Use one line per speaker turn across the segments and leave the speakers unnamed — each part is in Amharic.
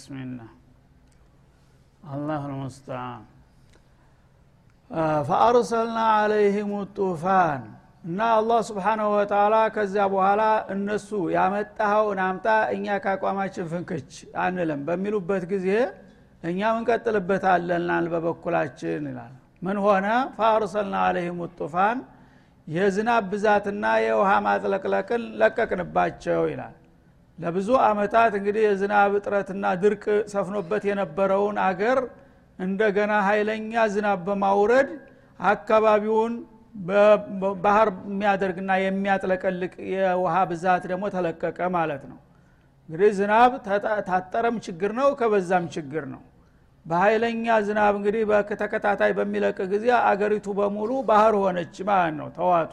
ብስሚላህ አላሁ ልሙስጣን ፈአርሰልና አለይህም ጡፋን እና አላህ ስብሓናሁ ወተላ ከዚያ በኋላ እነሱ ያመጣኸውን አምጣ እኛ ካቋማችን ፍንክች አንልም በሚሉበት ጊዜ እኛ ምንቀጥልበታለናል በበኩላችን ይላል ምን ሆነ ፈአርሰልና አለይህም ጡፋን የዝናብ ብዛትና የውሃ ማጥለቅለቅን ለቀቅንባቸው ይላል ለብዙ አመታት እንግዲህ የዝናብ እጥረትና ድርቅ ሰፍኖበት የነበረውን አገር እንደገና ኃይለኛ ዝናብ በማውረድ አካባቢውን ባህር የሚያደርግና የሚያጥለቀልቅ የውሃ ብዛት ደግሞ ተለቀቀ ማለት ነው። እንግዲህ ዝናብ ታጠረም ችግር ነው ከበዛም ችግር ነው። በኃይለኛ ዝናብ እንግዲህ በተከታታይ በሚለቅ ጊዜ አገሪቱ በሙሉ ባህር ሆነች ማለት ነው። ተዋጡ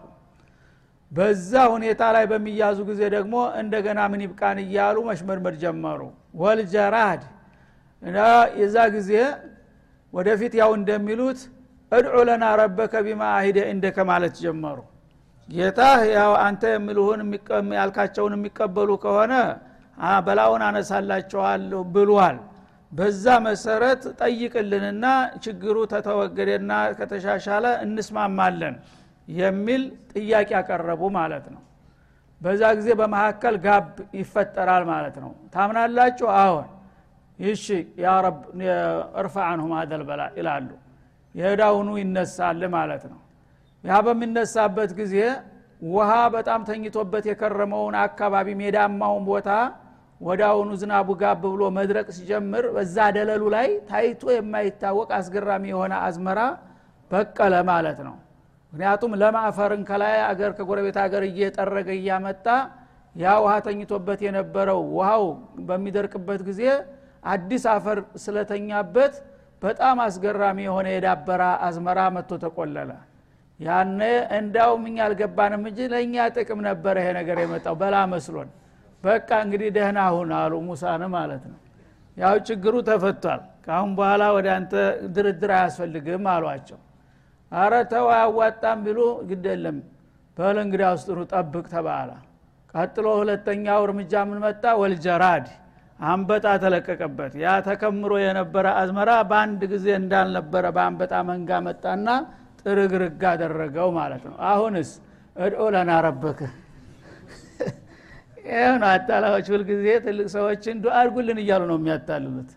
በዛ ሁኔታ ላይ በሚያዙ ጊዜ ደግሞ እንደገና ምን ይብቃን እያሉ መሽመድመድ ጀመሩ። ወልጀራድ የዛ ጊዜ ወደፊት ያው እንደሚሉት እድዑ ለና ረበከ ቢማ አሂደ እንደከ ማለት ጀመሩ። ጌታ ያው አንተ የሚልሁን ያልካቸውን የሚቀበሉ ከሆነ በላውን አነሳላቸዋለሁ ብሏል። በዛ መሰረት ጠይቅልንና ችግሩ ተተወገደና ከተሻሻለ እንስማማለን የሚል ጥያቄ ያቀረቡ ማለት ነው። በዛ ጊዜ በመካከል ጋብ ይፈጠራል ማለት ነው። ታምናላችሁ? አሁን ይሺ ያ ረብ እርፋ አንሁም አደል በላ ይላሉ። የዳውኑ ይነሳል ማለት ነው። ያ በሚነሳበት ጊዜ ውሃ በጣም ተኝቶበት የከረመውን አካባቢ ሜዳማውን ቦታ ወዳውኑ ዝናቡ ጋብ ብሎ መድረቅ ሲጀምር በዛ ደለሉ ላይ ታይቶ የማይታወቅ አስገራሚ የሆነ አዝመራ በቀለ ማለት ነው ምክንያቱም ለማፈርን ከላይ አገር ከጎረቤት ሀገር እየጠረገ እያመጣ ያ ውሃ ተኝቶበት የነበረው ውሃው በሚደርቅበት ጊዜ አዲስ አፈር ስለተኛበት በጣም አስገራሚ የሆነ የዳበራ አዝመራ መጥቶ ተቆለለ። ያነ እንዳውም እኛ አልገባንም እንጂ ለእኛ ጥቅም ነበረ ይሄ ነገር የመጣው በላ መስሎን። በቃ እንግዲህ ደህና ሁን አሉ ሙሳን ማለት ነው። ያው ችግሩ ተፈቷል። ካሁን በኋላ ወደ አንተ ድርድር አያስፈልግም አሏቸው አረ ተው አያዋጣም ቢሉ ግድ የለም። በል እንግዲህ ውስጥሩ ጠብቅ ተባለ። ቀጥሎ ሁለተኛው እርምጃ ምን መጣ? ወልጀራድ አንበጣ ተለቀቀበት። ያ ተከምሮ የነበረ አዝመራ በአንድ ጊዜ እንዳልነበረ በአንበጣ መንጋ መጣና ጥርግርግ አደረገው ማለት ነው። አሁንስ እድኦ ለና ረበክ ይሁን አታላዎች ሁልጊዜ ትልቅ ሰዎችን ዱአ አርጉልን እያሉ ነው የሚያታልሉት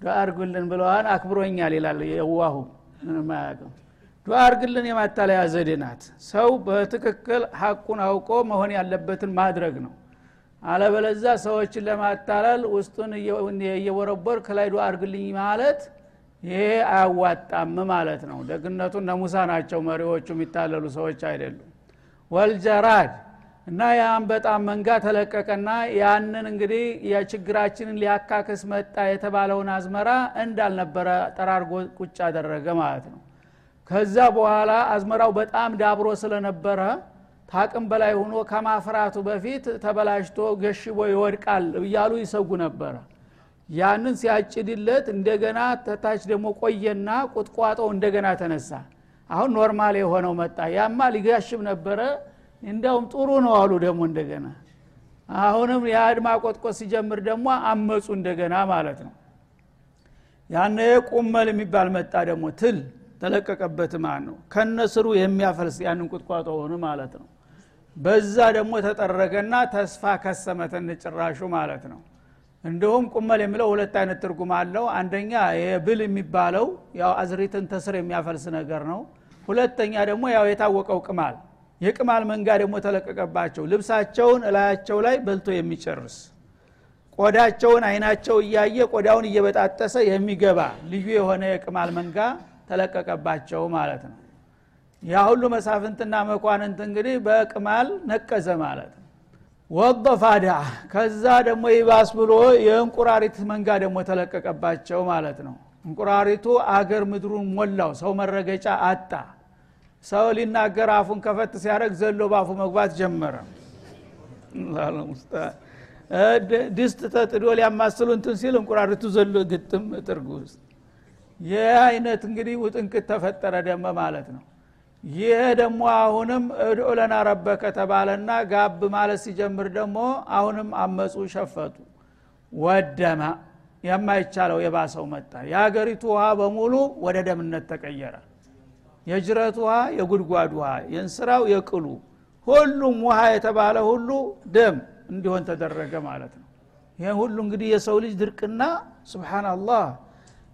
ዱአ አርጉልን ብለዋን አክብሮኛል ይላል የዋሁ። ምንም አያውቅም ዱአ አርግልን የማታለያ ዘዴ ናት። ሰው በትክክል ሀቁን አውቆ መሆን ያለበትን ማድረግ ነው። አለበለዛ ሰዎችን ለማታለል ውስጡን እየወረቦር ከላይ ዱአ አርግልኝ ማለት ይሄ አያዋጣም ማለት ነው። ደግነቱ እነ ሙሳ ናቸው መሪዎቹ የሚታለሉ ሰዎች አይደሉም። ወልጀራድ እና የአንበጣ መንጋ ተለቀቀና ያንን እንግዲህ የችግራችንን ሊያካክስ መጣ የተባለውን አዝመራ እንዳልነበረ ጠራርጎ ቁጭ አደረገ ማለት ነው ከዛ በኋላ አዝመራው በጣም ዳብሮ ስለነበረ ታቅም በላይ ሆኖ ከማፍራቱ በፊት ተበላሽቶ ገሽቦ ይወድቃል እያሉ ይሰጉ ነበረ። ያንን ሲያጭድለት እንደገና ተታች ደግሞ ቆየና ቁጥቋጦው እንደገና ተነሳ። አሁን normal የሆነው መጣ። ያማ ሊጋሽብ ነበረ። እንዲያውም ጥሩ ነው አሉ ደግሞ እንደገና። አሁንም የአድማ ቆጥቆጥ ሲጀምር ደግሞ አመፁ እንደገና ማለት ነው። ያነ قمل የሚባል መጣ ደግሞ ትል ተለቀቀበት ማለት ነው። ከነስሩ የሚያፈልስ ያንን ቁጥቋጦ ሆኑ ማለት ነው። በዛ ደግሞ ተጠረገና ተስፋ ከሰመተን ጭራሹ ማለት ነው። እንዲሁም قمل የሚለው ሁለት አይነት ትርጉም አለው። አንደኛ የብል የሚባለው ያው አዝሪትን ተስር የሚያፈልስ ነገር ነው። ሁለተኛ ደግሞ ያው የታወቀው ቅማል የቅማል መንጋ ደግሞ ተለቀቀባቸው። ልብሳቸውን እላያቸው ላይ በልቶ የሚጨርስ ቆዳቸውን አይናቸው እያየ ቆዳውን እየበጣጠሰ የሚገባ ልዩ የሆነ የቅማል መንጋ ተለቀቀባቸው ማለት ነው። ያ ሁሉ መሳፍንትና መኳንንት እንግዲህ በቅማል ነቀዘ ማለት ነው። ወበፋዳ ከዛ ደግሞ ይባስ ብሎ የእንቁራሪት መንጋ ደግሞ ተለቀቀባቸው ማለት ነው። እንቁራሪቱ አገር ምድሩን ሞላው ሰው መረገጫ አጣ። ሰው ሊናገር አፉን ከፈት ሲያደረግ ዘሎ ባፉ መግባት ጀመረ። ድስት ተጥዶ ሊያማስሉ እንትን ሲል እንቁራሪቱ ዘሎ ግጥም ጥርግ ውስጥ ይህ አይነት እንግዲህ ውጥንቅት ተፈጠረ ደመ ማለት ነው። ይህ ደግሞ አሁንም እድዑ ለና ረበከ ተባለና ጋብ ማለት ሲጀምር ደግሞ አሁንም አመፁ ሸፈቱ ወደመ። የማይቻለው የባሰው መጣ። የሀገሪቱ ውሃ በሙሉ ወደ ደምነት ተቀየረ። የጅረት ውሃ የጉድጓድ ውሃ የእንስራው የቅሉ ሁሉም ውሃ የተባለ ሁሉ ደም እንዲሆን ተደረገ ማለት ነው። ይህ ሁሉ እንግዲህ የሰው ልጅ ድርቅና ስብሓናላህ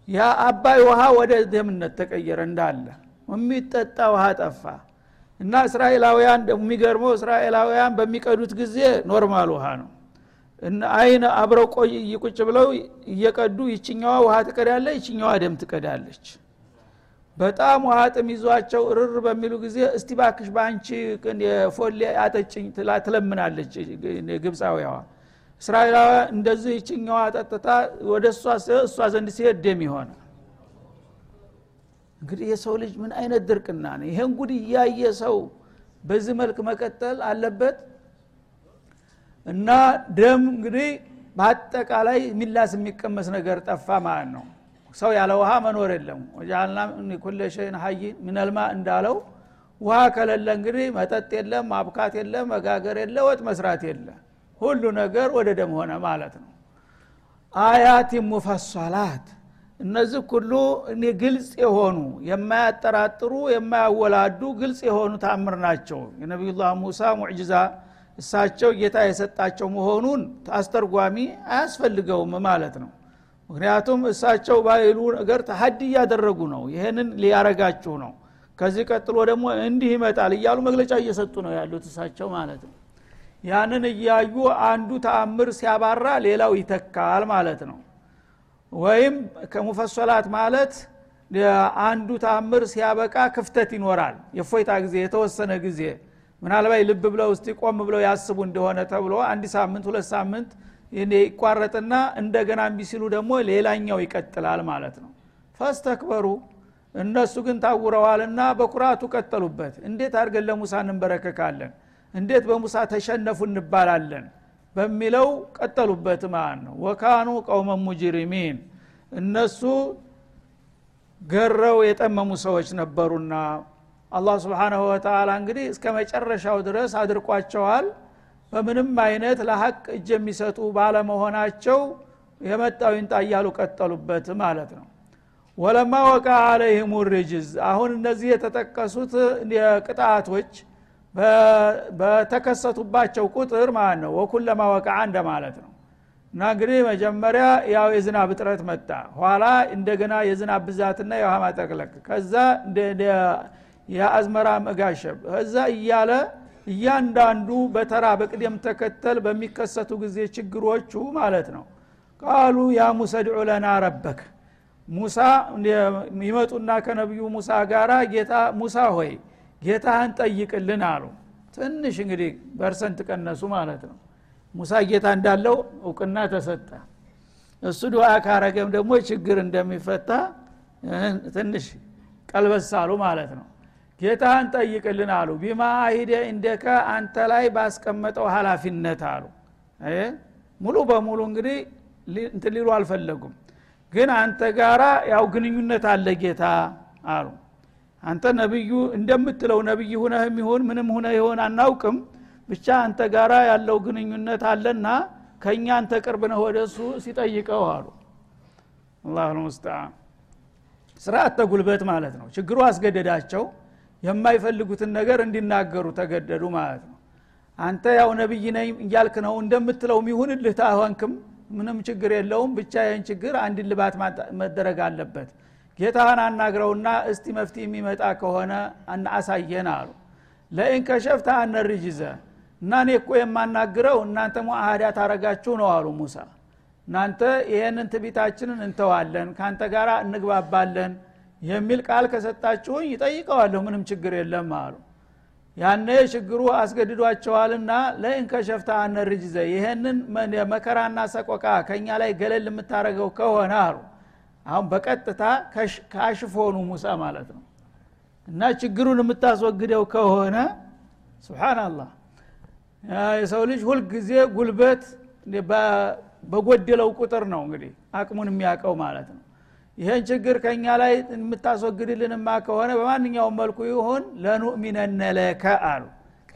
ያ አባይ ውሃ ወደ ደምነት ተቀየረ እንዳለ። የሚጠጣ ውሃ ጠፋ። እና እስራኤላውያን የሚገርመው እስራኤላውያን በሚቀዱት ጊዜ normal ውሃ ነው። አይን አብረው ቆይ ቁጭ ብለው እየቀዱ ይችኛዋ ውሃ ትቀዳለች ይችኛዋ ደም ትቀዳለች። በጣም ውሃ ጥም ይዟቸው ርር በሚሉ ጊዜ እስቲ ባክሽ በአንቺ ፎሌ አጠጭኝ ትለምናለች ግብፃዊዋ እስራኤላዊ እንደዚህ ይችኛዋ ጠጥታ ወደ እሷ ዘንድ ሲሄድ ደም ይሆነ እንግዲህ የሰው ልጅ ምን አይነት ድርቅና ነው? ይሄን ጉድ እያየ ሰው በዚህ መልክ መቀጠል አለበት? እና ደም እንግዲህ በአጠቃላይ ሚላስ የሚቀመስ ነገር ጠፋ ማለት ነው። ሰው ያለ ውሃ መኖር የለም። وجعلنا كل شيء حي من الماء እንዳለው ውሃ ከሌለ እንግዲህ መጠጥ የለም ማብካት የለም መጋገር የለ ወጥ መስራት የለ ሁሉ ነገር ወደ ደም ሆነ ማለት ነው። አያት ሙፈሷላት እነዚህ ሁሉ ግልጽ የሆኑ የማያጠራጥሩ የማያወላዱ ግልጽ የሆኑ ታምር ናቸው። የነቢዩላህ ሙሳ ሙዕጅዛ እሳቸው ጌታ የሰጣቸው መሆኑን አስተርጓሚ አያስፈልገውም ማለት ነው። ምክንያቱም እሳቸው ባይሉ ነገር ተሀዲ እያደረጉ ነው። ይህንን ሊያረጋችሁ ነው። ከዚህ ቀጥሎ ደግሞ እንዲህ ይመጣል እያሉ መግለጫ እየሰጡ ነው ያሉት እሳቸው ማለት ነው ያንን እያዩ አንዱ ተአምር ሲያባራ ሌላው ይተካል ማለት ነው። ወይም ከሙፈሰላት ማለት አንዱ ተአምር ሲያበቃ ክፍተት ይኖራል። የፎይታ ጊዜ የተወሰነ ጊዜ። ምናልባት ልብ ብለው እስቲ ቆም ብለው ያስቡ እንደሆነ ተብሎ አንድ ሳምንት ሁለት ሳምንት ይቋረጥና እንደገና እምቢ ሲሉ ደግሞ ሌላኛው ይቀጥላል ማለት ነው። ፈስተክበሩ እነሱ ግን ታውረዋልና በኩራቱ ቀጠሉበት። እንዴት አድርገን ለሙሳ እንበረከካለን እንዴት በሙሳ ተሸነፉ እንባላለን? በሚለው ቀጠሉበት ማለት ነው። ወካኑ ቀውመ ሙጅሪሚን እነሱ ገረው የጠመሙ ሰዎች ነበሩና አላህ ስብሓናሁ ወተላ እንግዲህ እስከ መጨረሻው ድረስ አድርቋቸዋል በምንም አይነት ለሀቅ እጅ የሚሰጡ ባለመሆናቸው የመጣው ይንጣ እያሉ ቀጠሉበት ማለት ነው። ወለማ ወቃ አለይህም ርጅዝ አሁን እነዚህ የተጠቀሱት ቅጣቶች በተከሰቱባቸው ቁጥር ማለት ነው ወኩለማ ወቃ እንደ ማለት ነው። እና እንግዲህ መጀመሪያ ያው የዝናብ እጥረት መጣ። ኋላ እንደገና የዝናብ ብዛትና የውሃ ማጠቅለቅ። ከዛ የአዝመራ መጋሸብ። ከዛ እያለ እያንዳንዱ በተራ በቅደም ተከተል በሚከሰቱ ጊዜ ችግሮቹ ማለት ነው። ቃሉ ያ ሙሳ ድዑ ለና ረበክ። ሙሳ ይመጡና ከነቢዩ ሙሳ ጋራ ጌታ ሙሳ ሆይ ጌታህን ጠይቅልን አሉ። ትንሽ እንግዲህ በርሰንት ቀነሱ ማለት ነው። ሙሳ ጌታ እንዳለው እውቅና ተሰጠ። እሱ ዱዓ ካረገም ደግሞ ችግር እንደሚፈታ ትንሽ ቀልበሳሉ ማለት ነው። ጌታህን ጠይቅልን አሉ። ቢማ አሂደ እንደከ አንተ ላይ ባስቀመጠው ሀላፊነት አሉ። ሙሉ በሙሉ እንግዲህ እንት ሊሉ አልፈለጉም። ግን አንተ ጋራ ያው ግንኙነት አለ ጌታ አሉ አንተ ነብዩ እንደምትለው ነብይ ሁነህም ይሁን ምንም ሁነ ይሆን አናውቅም። ብቻ አንተ ጋራ ያለው ግንኙነት አለና ከእኛ አንተ ቅርብ ነህ ወደ እሱ ሲጠይቀው አሉ። አላሁ ልሙስተዓን ስርአት ተጉልበት ማለት ነው። ችግሩ አስገደዳቸው። የማይፈልጉትን ነገር እንዲናገሩ ተገደዱ ማለት ነው። አንተ ያው ነቢይ ነኝ እያልክ ነው እንደምትለውም ይሁንልህ ታሆንክም ምንም ችግር የለውም። ብቻ ይህን ችግር አንድ ልባት መደረግ አለበት ጌታህን አናግረውና እስቲ መፍትሄ የሚመጣ ከሆነ አሳየን አሉ። ለኢን ከሸፍተ እና እኔ እኮ የማናግረው እናንተ ሙአህዳ ታረጋችሁ ነው አሉ ሙሳ። እናንተ ይህንን ትቢታችንን እንተዋለን ከአንተ ጋር እንግባባለን የሚል ቃል ከሰጣችሁኝ ይጠይቀዋለሁ ምንም ችግር የለም አሉ። ያነ ችግሩ አስገድዷቸዋልና ለኢንከሸፍታ አነርጅዘ ይህንን መከራና ሰቆቃ ከእኛ ላይ ገለል የምታደረገው ከሆነ አሉ አሁን በቀጥታ ከአሽፎኑ ሙሳ ማለት ነው። እና ችግሩን የምታስወግደው ከሆነ ስብናላህ የሰው ልጅ ሁልጊዜ ጉልበት በጎደለው ቁጥር ነው እንግዲህ አቅሙን የሚያውቀው ማለት ነው። ይህን ችግር ከእኛ ላይ የምታስወግድልንማ ከሆነ በማንኛውም መልኩ ይሁን ለኑእሚነነ ለከ አሉ።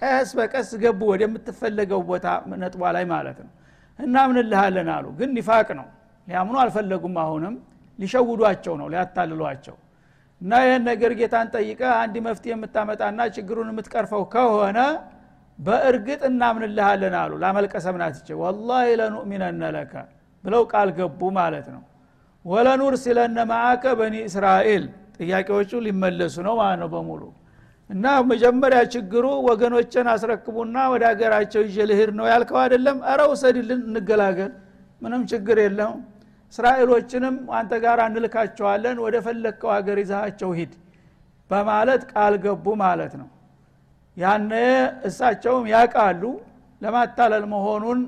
ቀስ በቀስ ገቡ ወደምትፈለገው ቦታ ነጥቧ ላይ ማለት ነው። እናምንልሃለን አሉ። ግን ኒፋቅ ነው። ሊያምኑ አልፈለጉም አሁንም ሊሸውዷቸው ነው ሊያታልሏቸው። እና ይህን ነገር ጌታን ጠይቀ አንድ መፍትሄ የምታመጣና ችግሩን የምትቀርፈው ከሆነ በእርግጥ እናምንልሃለን አሉ። ላመልቀሰምናት ይቼ ወላሂ ለኑእሚነነ ለከ ብለው ቃል ገቡ ማለት ነው። ወለኑርሲለነ ማአከ በኒ እስራኤል ጥያቄዎቹ ሊመለሱ ነው ማለት ነው በሙሉ። እና መጀመሪያ ችግሩ ወገኖችን አስረክቡና ወደ ሀገራቸው ይዤ ልሂድ ነው ያልከው አይደለም? አረ ውሰድልን እንገላገል ምንም ችግር የለም እስራኤሎችንም አንተ ጋር እንልካቸዋለን ወደ ፈለግከው ሀገር ይዛቸው ሂድ በማለት ቃል ገቡ ማለት ነው። ያነ እሳቸውም ያቃሉ ለማታለል መሆኑን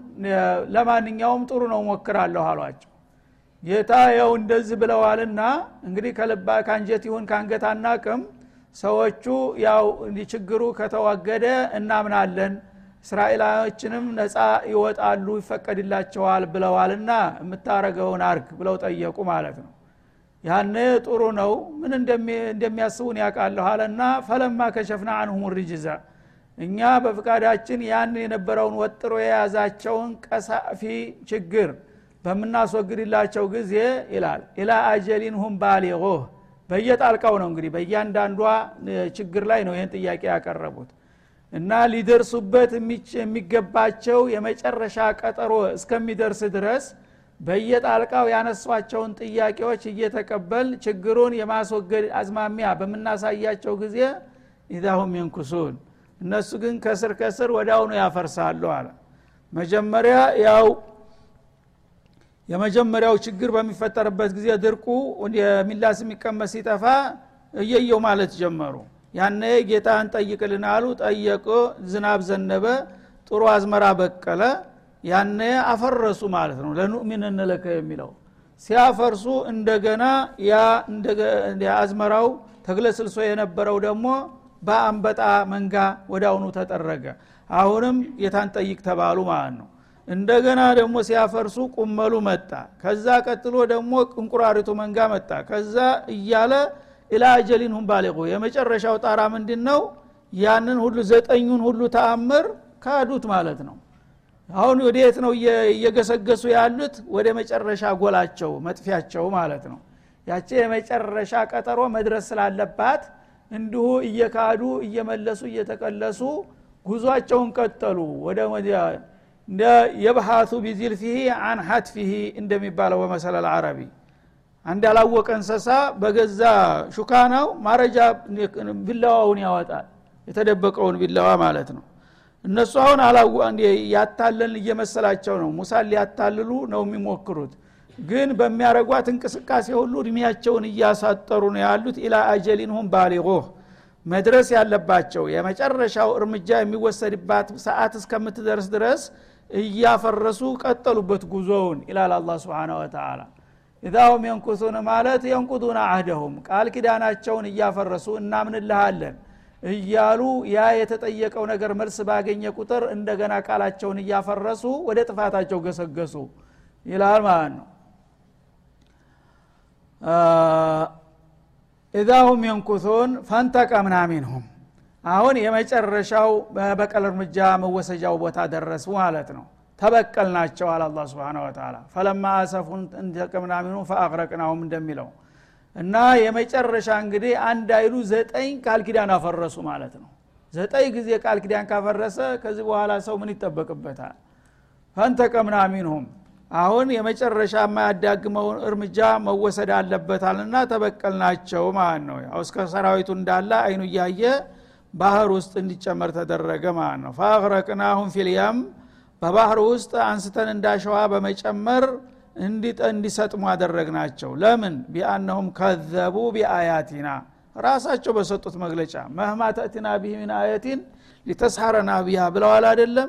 ለማንኛውም ጥሩ ነው ሞክራለሁ አሏቸው። ጌታ ያው እንደዚህ ብለዋልና እንግዲህ ከልባ ከአንጀት ይሁን ከአንገት አናቅም ሰዎቹ ያው ችግሩ ከተወገደ እናምናለን እስራኤላዎችንም ነፃ ይወጣሉ ይፈቀድላቸዋል ብለዋልና የምታረገውን አርግ ብለው ጠየቁ ማለት ነው። ያነ ጥሩ ነው ምን እንደሚያስቡን ያውቃለሁ አለና ፈለማ ከሸፍና አንሁም ርጅዛ እኛ በፍቃዳችን ያን የነበረውን ወጥሮ የያዛቸውን ቀሳፊ ችግር በምናስወግድላቸው ጊዜ ይላል ኢላ አጀሊን ሁም ባሊጎህ በየጣልቃው ነው እንግዲህ በእያንዳንዷ ችግር ላይ ነው ይህን ጥያቄ ያቀረቡት እና ሊደርሱበት የሚገባቸው የመጨረሻ ቀጠሮ እስከሚደርስ ድረስ በየጣልቃው ያነሷቸውን ጥያቄዎች እየተቀበል ችግሩን የማስወገድ አዝማሚያ በምናሳያቸው ጊዜ ኢዛሁም የንኩሱን እነሱ ግን ከስር ከስር ወዳውኑ ያፈርሳሉ አለ። መጀመሪያ ያው የመጀመሪያው ችግር በሚፈጠርበት ጊዜ ድርቁ የሚላስ የሚቀመስ ሲጠፋ እየየው ማለት ጀመሩ ያነ ጌታን ጠይቅልን አሉ። ጠየቁ። ዝናብ ዘነበ። ጥሩ አዝመራ በቀለ። ያነ አፈረሱ ማለት ነው። ለኑእሚን እንለከ የሚለው ሲያፈርሱ እንደገና ያ አዝመራው ተግለስልሶ የነበረው ደግሞ በአንበጣ መንጋ ወዳውኑ ተጠረገ። አሁንም ጌታን ጠይቅ ተባሉ ማለት ነው። እንደገና ደግሞ ሲያፈርሱ ቁመሉ መጣ። ከዛ ቀጥሎ ደግሞ እንቁራሪቱ መንጋ መጣ። ከዛ እያለ ኢላ ሁም ባሊቁ የመጨረሻው ጣራ ምንድን ነው ያንን ሁሉ ዘጠኙን ሁሉ ተአምር ካዱት ማለት ነው። አሁን ወደየት ነው እየገሰገሱ ያሉት? ወደ መጨረሻ ጎላቸው መጥፊያቸው ማለት ነው። ያቺ የመጨረሻ ቀጠሮ መድረስ ስላለባት እንዲሁ እየካዱ እየመለሱ እየተቀለሱ ጉዟቸውን ቀጠሉ። ወደ የብሃቱ ቢዚልፊሂ አን ሀትፊሂ እንደሚባለው በመሰለል አረቢ አንድ ያላወቀ እንሰሳ በገዛ ሹካናው ማረጃ ቢላዋውን ያወጣል። የተደበቀውን ቢላዋ ማለት ነው። እነሱ አሁን አላው ያታለን እየመሰላቸው ነው። ሙሳን ሊያታልሉ ነው የሚሞክሩት። ግን በሚያረጓት እንቅስቃሴ ሁሉ እድሜያቸውን እያሳጠሩ ነው ያሉት። ኢላ አጀሊንሁም ባሊጎህ መድረስ ያለባቸው የመጨረሻው እርምጃ የሚወሰድባት ሰዓት እስከምትደርስ ድረስ እያፈረሱ ቀጠሉበት ጉዞውን ይላል አላ ስብን ወተላ ኢዛሁም የንኩሱን ማለት የንቁዱና አህደሁም ቃል ኪዳናቸውን እያፈረሱ እናምንልሃለን እያሉ ያ የተጠየቀው ነገር መልስ ባገኘ ቁጥር እንደገና ቃላቸውን እያፈረሱ ወደ ጥፋታቸው ገሰገሱ ይላል ማለት ነው። ኢዛሁም የንኩሱን ፈንተቀምና ሚንሁም አሁን የመጨረሻው በበቀል እርምጃ መወሰጃው ቦታ ደረሱ ማለት ነው ተበቀልናቸው አለ አላ ስብን ወተላ ፈለማ አሰፉን እንተቀምና ሚኑ ፈአቅረቅናሁም እንደሚለው። እና የመጨረሻ እንግዲህ አንድ አይሉ ዘጠኝ ቃል ኪዳን አፈረሱ ማለት ነው። ዘጠኝ ጊዜ ቃል ኪዳን ካፈረሰ ከዚህ በኋላ ሰው ምን ይጠበቅበታል? ፈንተቀምና ሚንሁም አሁን የመጨረሻ የማያዳግመውን እርምጃ መወሰድ አለበታልና ተበቀልናቸው ማለት ነው። ያው እስከ ሰራዊቱ እንዳለ አይኑ እያየ ባህር ውስጥ እንዲጨመር ተደረገ ማለት ነው። ፈአቅረቅናሁም ፊልያም በባህር ውስጥ አንስተን እንዳሸዋ በመጨመር እንዲሰጥሙ አደረግናቸው። ለምን? ቢአነሁም ከዘቡ ቢአያቲና። ራሳቸው በሰጡት መግለጫ መህማ ተእቲና ቢህ አየቲን ሊተስሐረና ቢያ ብለዋል አይደለም?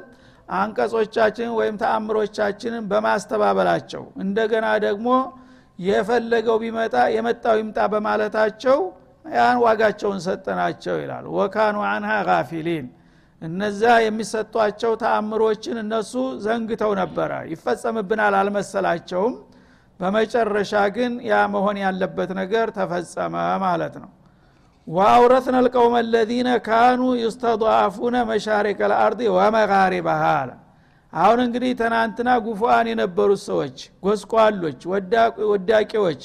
አንቀጾቻችንን ወይም ተአምሮቻችንን በማስተባበላቸው እንደገና ደግሞ የፈለገው ቢመጣ የመጣው ይምጣ በማለታቸው ያን ዋጋቸውን ሰጠናቸው ይላል። ወካኑ አንሃ ጋፊሊን እነዛ የሚሰጧቸው ተአምሮችን እነሱ ዘንግተው ነበረ። ይፈጸምብናል አልመሰላቸውም። በመጨረሻ ግን ያ መሆን ያለበት ነገር ተፈጸመ ማለት ነው። ወአውረትና ልቀውመ ለዚነ ካኑ ዩስተضአፉነ መሻሪቀ ልአርድ ወመጋሪበሃ አለ። አሁን እንግዲህ ትናንትና ጉፉአን የነበሩት ሰዎች ጎስቋሎች ወዳቂዎች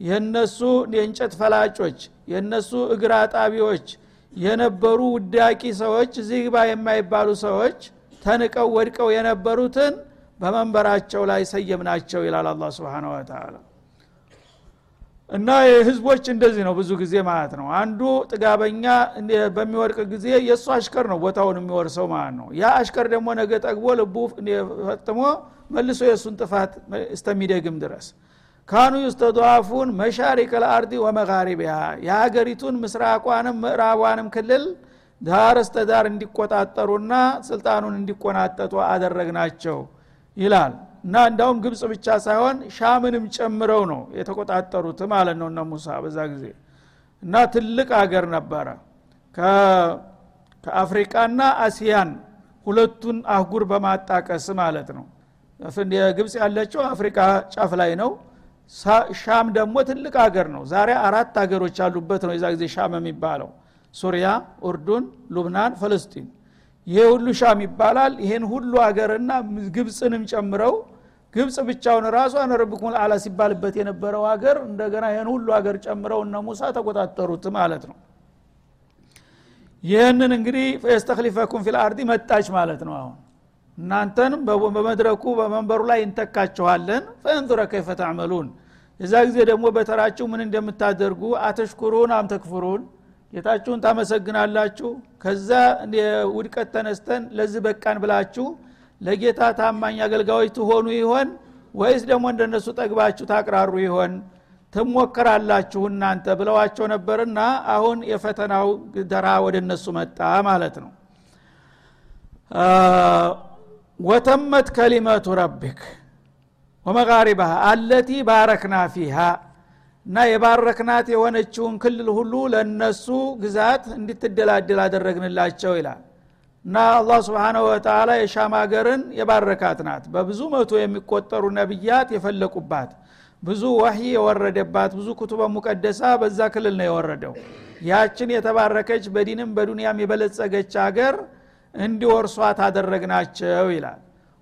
የነሱ የእንጨት ፈላጮች የነሱ እግር አጣቢዎች የነበሩ ውዳቂ ሰዎች እዚህ የማይባሉ ሰዎች ተንቀው ወድቀው የነበሩትን በመንበራቸው ላይ ሰየምናቸው ይላል አላ ስብን ወተላ እና ህዝቦች እንደዚህ ነው ብዙ ጊዜ ማለት ነው። አንዱ ጥጋበኛ በሚወድቅ ጊዜ የእሱ አሽከር ነው ቦታውን የሚወርሰው ማለት ነው። ያ አሽከር ደግሞ ነገ ጠግቦ ልቡ ፈጥሞ መልሶ የእሱን ጥፋት እስተሚደግም ድረስ ካኑ ዩስተضዓፉን መሻሪቅ ልአርዲ ወመጋሪቢያ የሀገሪቱን ምስራቋንም ምዕራቧንም ክልል ዳር እስተዳር እንዲቆጣጠሩና ስልጣኑን እንዲቆናጠጡ አደረግናቸው ይላል። እና እንዳውም ግብፅ ብቻ ሳይሆን ሻምንም ጨምረው ነው የተቆጣጠሩት ማለት ነው እነ ሙሳ በዛ ጊዜ። እና ትልቅ አገር ነበረ። ከአፍሪቃና አሲያን ሁለቱን አህጉር በማጣቀስ ማለት ነው። ግብፅ ያለችው አፍሪካ ጫፍ ላይ ነው ሻም ደግሞ ትልቅ ሀገር ነው። ዛሬ አራት ሀገሮች ያሉበት ነው የዛ ጊዜ ሻም የሚባለው። ሱሪያ ኡርዱን ሉብናን ፈለስጢን። ይሄ ሁሉ ሻም ይባላል። ይሄን ሁሉ ሀገርና ግብፅንም ጨምረው ግብፅ ብቻውን ራሱ አነረብኩም አላ ሲባልበት የነበረው ሀገር እንደገና ይህን ሁሉ ሀገር ጨምረው እነ ሙሳ ተቆጣጠሩት ማለት ነው። ይህንን እንግዲህ ፈስተክሊፈኩም ፊል አርዲ መጣች ማለት ነው አሁን። እናንተን በመድረኩ በመንበሩ ላይ እንተካችኋለን። ፈንዙረ ከይፈ ተዕመሉን የዛ ጊዜ ደግሞ በተራችሁ ምን እንደምታደርጉ አተሽኩሩን አምተክፍሩን። ጌታችሁን ታመሰግናላችሁ። ከዛ ውድቀት ተነስተን ለዚህ በቃን ብላችሁ ለጌታ ታማኝ አገልጋዮች ትሆኑ ይሆን ወይስ ደግሞ እንደነሱ ጠግባችሁ ታቅራሩ ይሆን? ትሞከራላችሁ እናንተ ብለዋቸው ነበርና አሁን የፈተናው ደራ ወደ እነሱ መጣ ማለት ነው። ወተመት ከሊመቱ ረቢክ ወመጋሪባሃ አለቲ ባረክና ፊሃ እና የባረክናት የሆነችውን ክልል ሁሉ ለነሱ ግዛት እንድትደላድል አደረግንላቸው ይላል። እና አላህ ስብንሁ ወተላ የሻም ሀገርን የባረካት ናት። በብዙ መቶ የሚቆጠሩ ነቢያት የፈለቁባት ብዙ ወህይ የወረደባት ብዙ ኩቱበ ሙቀደሳ በዛ ክልል ነው የወረደው። ያችን የተባረከች በዲንም በዱንያም የበለጸገች ሀገር እንዲወርሷት አደረግናቸው ይላል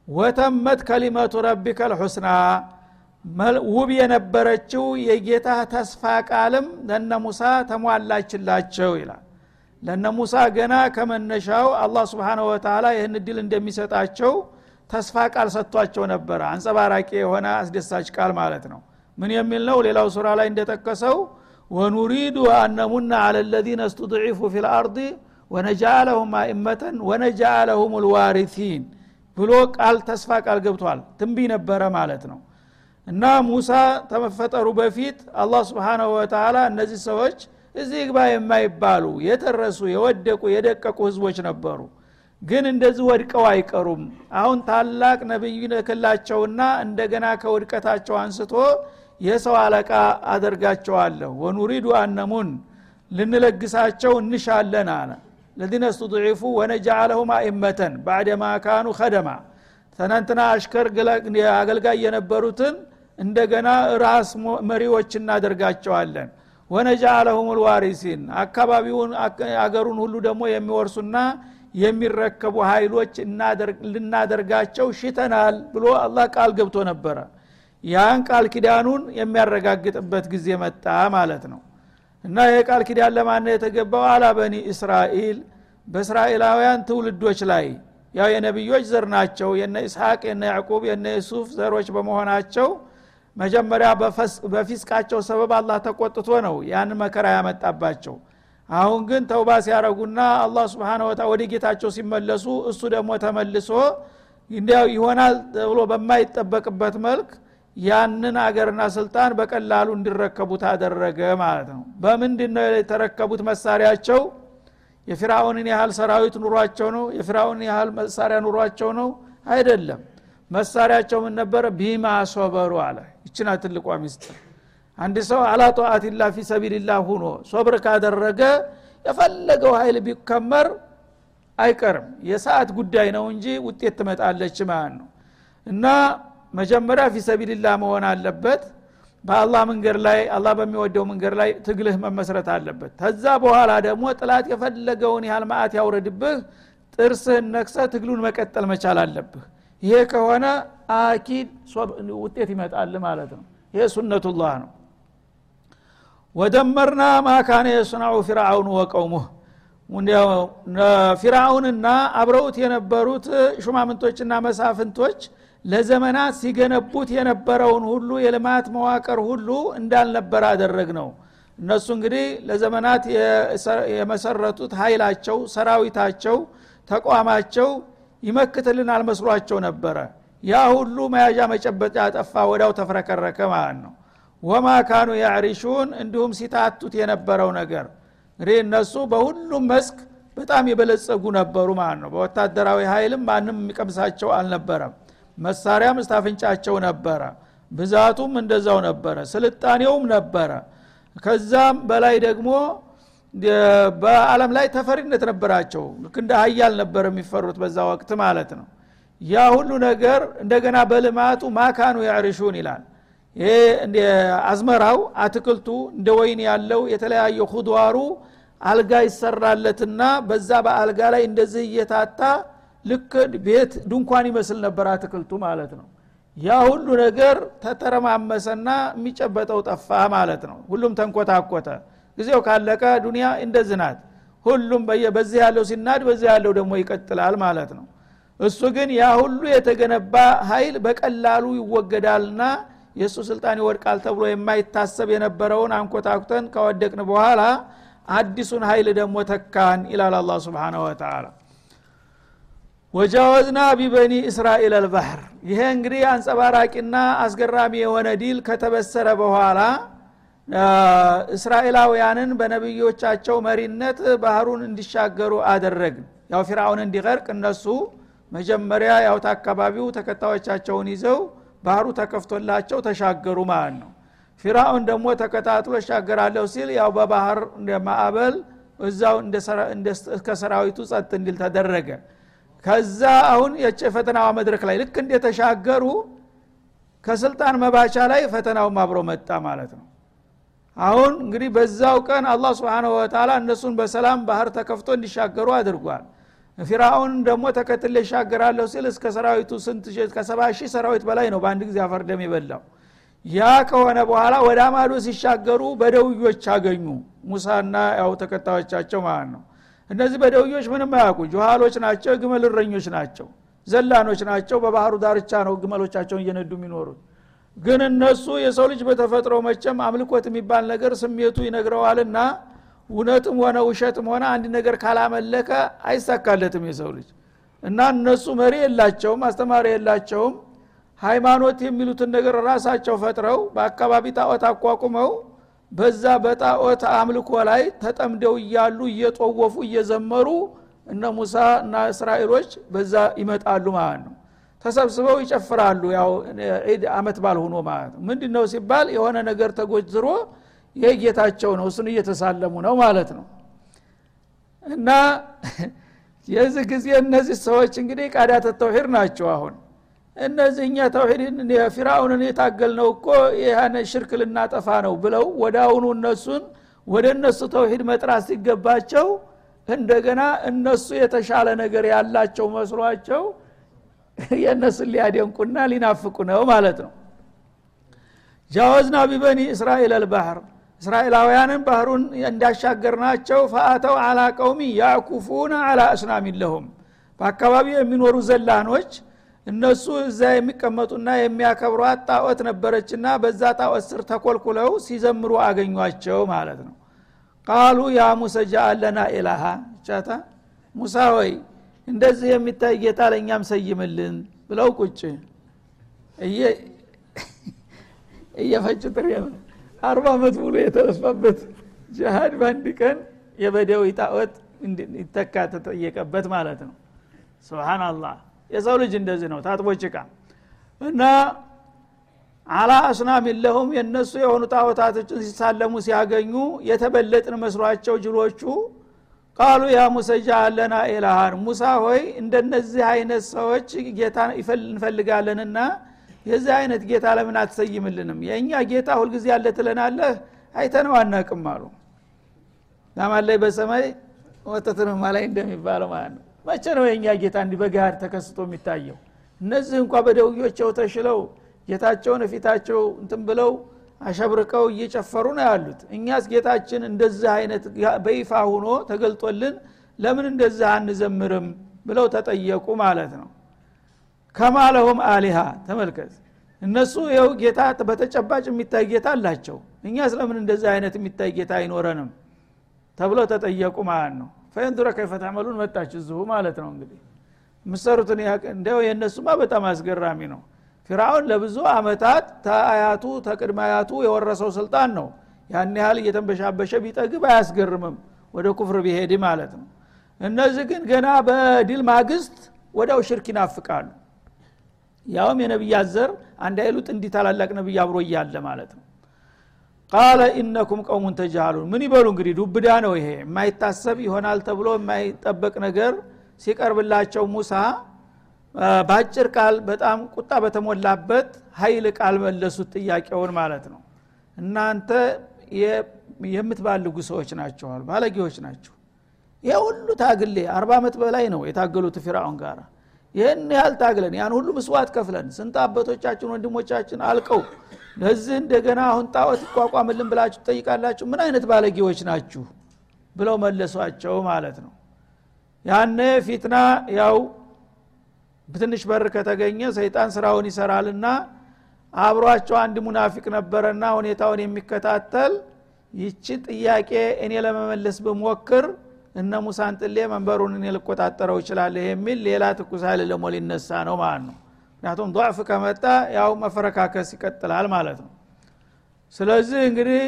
ወተመት ከሊመቱ ረቢከ ልሑስና። ውብ የነበረችው የጌታ ተስፋ ቃልም ለነ ሙሳ ተሟላችላቸው ይላል። ለነ ሙሳ ገና ከመነሻው አላህ ስብሓነ ወተላ ይህን እድል እንደሚሰጣቸው ተስፋ ቃል ሰጥቷቸው ነበረ። አንጸባራቂ የሆነ አስደሳች ቃል ማለት ነው። ምን የሚል ነው? ሌላው ሱራ ላይ እንደጠቀሰው ወኑሪዱ አነሙና አለ ለዚነ እስትضዒፉ ፊ ልአርض ወነጃአለሁም አእመተን ወነጃአለሁም ልዋሪሲን ብሎ ቃል ተስፋ ቃል ገብቷል። ትንቢ ነበረ ማለት ነው። እና ሙሳ ተመፈጠሩ በፊት አላህ ስብሓናሁ ወተላ እነዚህ ሰዎች እዚህ ግባ የማይባሉ የተረሱ የወደቁ የደቀቁ ህዝቦች ነበሩ። ግን እንደዚህ ወድቀው አይቀሩም። አሁን ታላቅ ነቢይ ልክላቸውና እንደገና ከውድቀታቸው አንስቶ የሰው አለቃ አደርጋቸዋለሁ። ወኑሪዱ አነሙን ልንለግሳቸው እንሻለን አለ ለዚነ ስትضዒፉ ወነጃአለሁም አኢመተን ባዕደማ ካኑ ከደማ ትናንትና አሽከር አገልጋይ የነበሩትን እንደገና ራስ መሪዎች እናደርጋቸዋለን። ወነጃአለሁም ልዋሪሲን አካባቢውን አገሩን ሁሉ ደግሞ የሚወርሱና የሚረከቡ ኃይሎች ልናደርጋቸው ሽተናል ብሎ አላህ ቃል ገብቶ ነበረ። ያን ቃል ኪዳኑን የሚያረጋግጥበት ጊዜ መጣ ማለት ነው እና ይህ ቃል ኪዳን ለማነ የተገባው? አላ በኒ እስራኤል። በእስራኤላውያን ትውልዶች ላይ ያው የነቢዮች ዘር ናቸው። የነ ኢስሐቅ የነ ያዕቁብ የነ ዩሱፍ ዘሮች በመሆናቸው መጀመሪያ በፊስቃቸው ሰበብ አላህ ተቆጥቶ ነው ያን መከራ ያመጣባቸው። አሁን ግን ተውባ ሲያረጉና አላህ ስብሓን ወታ ወደ ጌታቸው ሲመለሱ እሱ ደግሞ ተመልሶ እንዲያው ይሆናል ተብሎ በማይጠበቅበት መልክ ያንን አገርና ስልጣን በቀላሉ እንዲረከቡት አደረገ ማለት ነው። በምንድን ነው የተረከቡት መሳሪያቸው? የፊራውንን ያህል ሰራዊት ኑሯቸው ነው? የፊራውን ያህል መሳሪያ ኑሯቸው ነው? አይደለም። መሳሪያቸው ምን ነበረ? ቢማ ሶበሩ አለ። ይችና ትልቋ ሚስጥር። አንድ ሰው አላ ጧአትላ ፊ ሰቢልላህ ሁኖ ሶብር ካደረገ የፈለገው ኃይል ቢከመር አይቀርም። የሰዓት ጉዳይ ነው እንጂ ውጤት ትመጣለች ማለት ነው። እና መጀመሪያ ፊ ሰቢልላህ መሆን አለበት። በአላህ መንገድ ላይ አላህ በሚወደው መንገድ ላይ ትግልህ መመስረት አለበት። ከዛ በኋላ ደግሞ ጥላት የፈለገውን ያህል ማአት ያውረድብህ ጥርስህን ነክሰ ትግሉን መቀጠል መቻል አለብህ። ይሄ ከሆነ አኪድ ውጤት ይመጣል ማለት ነው። ይሄ ሱነቱላህ ነው። ወደመርና ማካነ የስናዑ ፊርአውን ወቀውሙህ። ፊርአውንና አብረውት የነበሩት ሹማምንቶችና መሳፍንቶች ለዘመናት ሲገነቡት የነበረውን ሁሉ የልማት መዋቅር ሁሉ እንዳልነበረ አደረግ ነው እነሱ እንግዲህ ለዘመናት የመሰረቱት ኃይላቸው ሰራዊታቸው ተቋማቸው ይመክትልን አልመስሏቸው ነበረ። ያ ሁሉ መያዣ መጨበጫ ጠፋ ወዳው ተፍረከረከ ማለት ነው። ወማ ካኑ ያዕሪሹን እንዲሁም ሲታቱት የነበረው ነገር። እንግዲህ እነሱ በሁሉም መስክ በጣም የበለጸጉ ነበሩ ማለት ነው። በወታደራዊ ኃይልም ማንም የሚቀምሳቸው አልነበረም መሳሪያም እስታፍንጫቸው ነበረ። ብዛቱም እንደዛው ነበረ ስልጣኔውም ነበረ። ከዛም በላይ ደግሞ በአለም ላይ ተፈሪነት ነበራቸው። ልክ እንደ ሀያል ነበር የሚፈሩት በዛ ወቅት ማለት ነው። ያ ሁሉ ነገር እንደገና በልማቱ ማካኑ ያዕርሹን ይላል። ይሄ አዝመራው አትክልቱ እንደ ወይን ያለው የተለያየ ሁድዋሩ አልጋ ይሰራለትና በዛ በአልጋ ላይ እንደዚህ እየታታ ልክ ቤት ድንኳን ይመስል ነበር አትክልቱ ማለት ነው። ያ ሁሉ ነገር ተተረማመሰና የሚጨበጠው ጠፋ ማለት ነው። ሁሉም ተንኮታኮተ። ጊዜው ካለቀ ዱኒያ እንደዚህ ናት። ሁሉም በዚህ ያለው ሲናድ በዚህ ያለው ደግሞ ይቀጥላል ማለት ነው። እሱ ግን ያ ሁሉ የተገነባ ኃይል በቀላሉ ይወገዳልና የእሱ ስልጣን ይወድቃል ተብሎ የማይታሰብ የነበረውን አንኮታኩተን ከወደቅን በኋላ አዲሱን ኃይል ደግሞ ተካን ይላል አላ ስብን ወተላ ወጃወዝና ቢበኒ እስራኤል አልባህር። ይሄ እንግዲህ አንጸባራቂና አስገራሚ የሆነ ዲል ከተበሰረ በኋላ እስራኤላውያንን በነቢዮቻቸው መሪነት ባህሩን እንዲሻገሩ አደረግን። ያው ፊርአውን እንዲቀርቅ እነሱ መጀመሪያ ያውት አካባቢው ተከታዮቻቸውን ይዘው ባህሩ ተከፍቶላቸው ተሻገሩ ማለት ነው። ፊራውን ደግሞ ተከታትሎ እሻገራለሁ ሲል ያው በባህር ማዕበል እዛው እስከ ሰራዊቱ ጸጥ እንዲል ተደረገ ከዛ አሁን ፈተናዋ መድረክ ላይ ልክ እንደተሻገሩ ከስልጣን መባቻ ላይ ፈተናውም አብሮ መጣ ማለት ነው። አሁን እንግዲህ በዛው ቀን አላህ ስብንሁ ወተላ እነሱን በሰላም ባህር ተከፍቶ እንዲሻገሩ አድርጓል። ፊራውን ደግሞ ተከትል ይሻገራለሁ ሲል እስከ ሰራዊቱ ስንት ከሰባ ሺህ ሰራዊት በላይ ነው በአንድ ጊዜ አፈርደም የበላው። ያ ከሆነ በኋላ ወደ አማዶ ሲሻገሩ በደውዮች አገኙ ሙሳና ያው ተከታዮቻቸው ማለት ነው እነዚህ በደውዮች ምንም አያውቁ። ጁሃሎች ናቸው ግመል እረኞች ናቸው ዘላኖች ናቸው። በባህሩ ዳርቻ ነው ግመሎቻቸውን እየነዱ የሚኖሩት። ግን እነሱ የሰው ልጅ በተፈጥሮ መቸም አምልኮት የሚባል ነገር ስሜቱ ይነግረዋልና እውነትም ሆነ ውሸትም ሆነ አንድ ነገር ካላመለከ አይሳካለትም የሰው ልጅ። እና እነሱ መሪ የላቸውም አስተማሪ የላቸውም። ሃይማኖት የሚሉትን ነገር ራሳቸው ፈጥረው በአካባቢ ጣዖት አቋቁመው በዛ በጣዖት አምልኮ ላይ ተጠምደው እያሉ እየጦወፉ እየዘመሩ እነ ሙሳ እና እስራኤሎች በዛ ይመጣሉ ማለት ነው። ተሰብስበው ይጨፍራሉ ያው ዒድ አመት ባል ሆኖ ማለት ነው። ምንድ ነው ሲባል የሆነ ነገር ተጎዝሮ ይህ ጌታቸው ነው እሱን እየተሳለሙ ነው ማለት ነው። እና የዚህ ጊዜ እነዚህ ሰዎች እንግዲህ ቃዳተ ተውሂድ ናቸው አሁን እነዚህ እኛ ተውሂድን የታገል ነው እኮ ይህን ሽርክ ልናጠፋ ነው ብለው ወደ አሁኑ እነሱን ወደ እነሱ ተውሂድ መጥራት ሲገባቸው እንደገና እነሱ የተሻለ ነገር ያላቸው መስሏቸው የእነሱን ሊያደንቁና ሊናፍቁ ነው ማለት ነው። ጃወዝና ቢበኒ እስራኤል አልባህር እስራኤላውያንን ባህሩን እንዳሻገርናቸው ፈአተው አላ ቀውሚ ያኩፉነ አላ እስናሚን ለሁም። በአካባቢው የሚኖሩ ዘላኖች እነሱ እዛ የሚቀመጡና የሚያከብሯት ጣዖት ነበረችና በዛ ጣዖት ስር ተኮልኩለው ሲዘምሩ አገኟቸው ማለት ነው። ቃሉ ያ ሙሰ ጃአለና ኢላሃ ቻታ ሙሳ ሆይ እንደዚህ የሚታይ ጌታ ለእኛም ሰይምልን ብለው ቁጭ እየፈጭ ጥሬ አርባ ዓመት ሙሉ የተለፋበት ጅሃድ በአንድ ቀን የበደዊ ጣዖት ይተካ ተጠየቀበት ማለት ነው። ስብናላህ የሰው ልጅ እንደዚህ ነው ታጥቦ ጭቃ። እና አላ አስናም ለሁም የእነሱ የሆኑ ጣዖታቶችን ሲሳለሙ ሲያገኙ የተበለጥን መስሏቸው ጅሎቹ ቃሉ ያ ሙሰጃ አለና ኢላሃን ሙሳ ሆይ እንደነዚህ አይነት ሰዎች ጌታ እንፈልጋለንና የዚህ አይነት ጌታ ለምን አትሰይምልንም? የእኛ ጌታ ሁልጊዜ ያለ ትለናለህ? አይተነው አናቅም አሉ። ላማን ላይ በሰማይ ወተትንማ ላይ እንደሚባለው ማለት ነው መቼ ነው የእኛ ጌታ እንዲህ በጋር ተከስቶ የሚታየው? እነዚህ እንኳ በደውዮቸው ተሽለው ጌታቸውን ፊታቸው እንትን ብለው አሸብርቀው እየጨፈሩ ነው ያሉት። እኛስ ጌታችን እንደዚህ አይነት በይፋ ሁኖ ተገልጦልን ለምን እንደዚህ አንዘምርም ብለው ተጠየቁ ማለት ነው። ከማለሁም አሊሃ ተመልከት። እነሱ ይኸው ጌታ በተጨባጭ የሚታይ ጌታ አላቸው። እኛ ስለምን እንደዚህ አይነት የሚታይ ጌታ አይኖረንም? ተብሎ ተጠየቁ ማለት ነው ፈየንዱረ ከይፈተዕመሉን መጣች እዚሁ ማለት ነው እንግዲህ። ምሰሩትን እንደው የእነሱማ በጣም አስገራሚ ነው። ፊራውን ለብዙ አመታት ተአያቱ ተቅድመ አያቱ የወረሰው ስልጣን ነው። ያን ያህል እየተንበሻበሸ ቢጠግብ አያስገርምም ወደ ኩፍር ቢሄድ ማለት ነው። እነዚህ ግን ገና በድል ማግስት ወዳው ሽርክ ይናፍቃሉ። ያውም የነቢያት ዘር አንድ አይሉት እንዲህ ታላላቅ ነቢይ አብሮ እያለ ማለት ነው ቃለ ኢነኩም ቀውሙን ተጃሉን ምን ይበሉ እንግዲህ? ዱብዳ ነው ይሄ። የማይታሰብ ይሆናል ተብሎ የማይጠበቅ ነገር ሲቀርብላቸው ሙሳ በአጭር ቃል በጣም ቁጣ በተሞላበት ሀይል ቃል መለሱት ጥያቄውን ማለት ነው። እናንተ የምትባልጉ ሰዎች ናቸዋል ባለጌዎች ናቸው ይሄ ሁሉ ታግሌ አርባ ዓመት በላይ ነው የታገሉት ፊራውን ጋር ይህን ያህል ታግለን ያን ሁሉ ምስዋት ከፍለን ስንት አበቶቻችን ወንድሞቻችን አልቀው ለዚህ እንደገና አሁን ጣዖት ይቋቋምልን ብላችሁ ትጠይቃላችሁ? ምን አይነት ባለጌዎች ናችሁ? ብለው መለሷቸው ማለት ነው። ያነ ፊትና ያው በትንሽ በር ከተገኘ ሰይጣን ስራውን ይሰራልና አብሯቸው አንድ ሙናፊቅ ነበረና ሁኔታውን የሚከታተል ይቺ ጥያቄ እኔ ለመመለስ ብሞክር እነ ሙሳን ጥሌ መንበሩን እኔ ልቆጣጠረው ይችላለሁ የሚል ሌላ ትኩስ ኃይል ለሞ ሊነሳ ነው ማለት ነው ምክንያቱም ضዕፍ ከመጣ ያው መፈረካከስ ይቀጥላል ማለት ነው። ስለዚህ እንግዲህ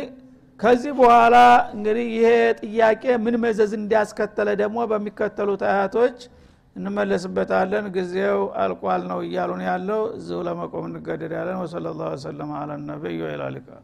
ከዚህ በኋላ እንግዲህ ይሄ ጥያቄ ምን መዘዝ እንዲያስከተለ ደግሞ በሚከተሉት አያቶች እንመለስበታለን። ጊዜው አልቋል ነው እያሉን ያለው እዚሁ ለመቆም እንገደድ ያለን ወሰለ ላሁ ሰለም አላ ነቢይ ወላሊቃል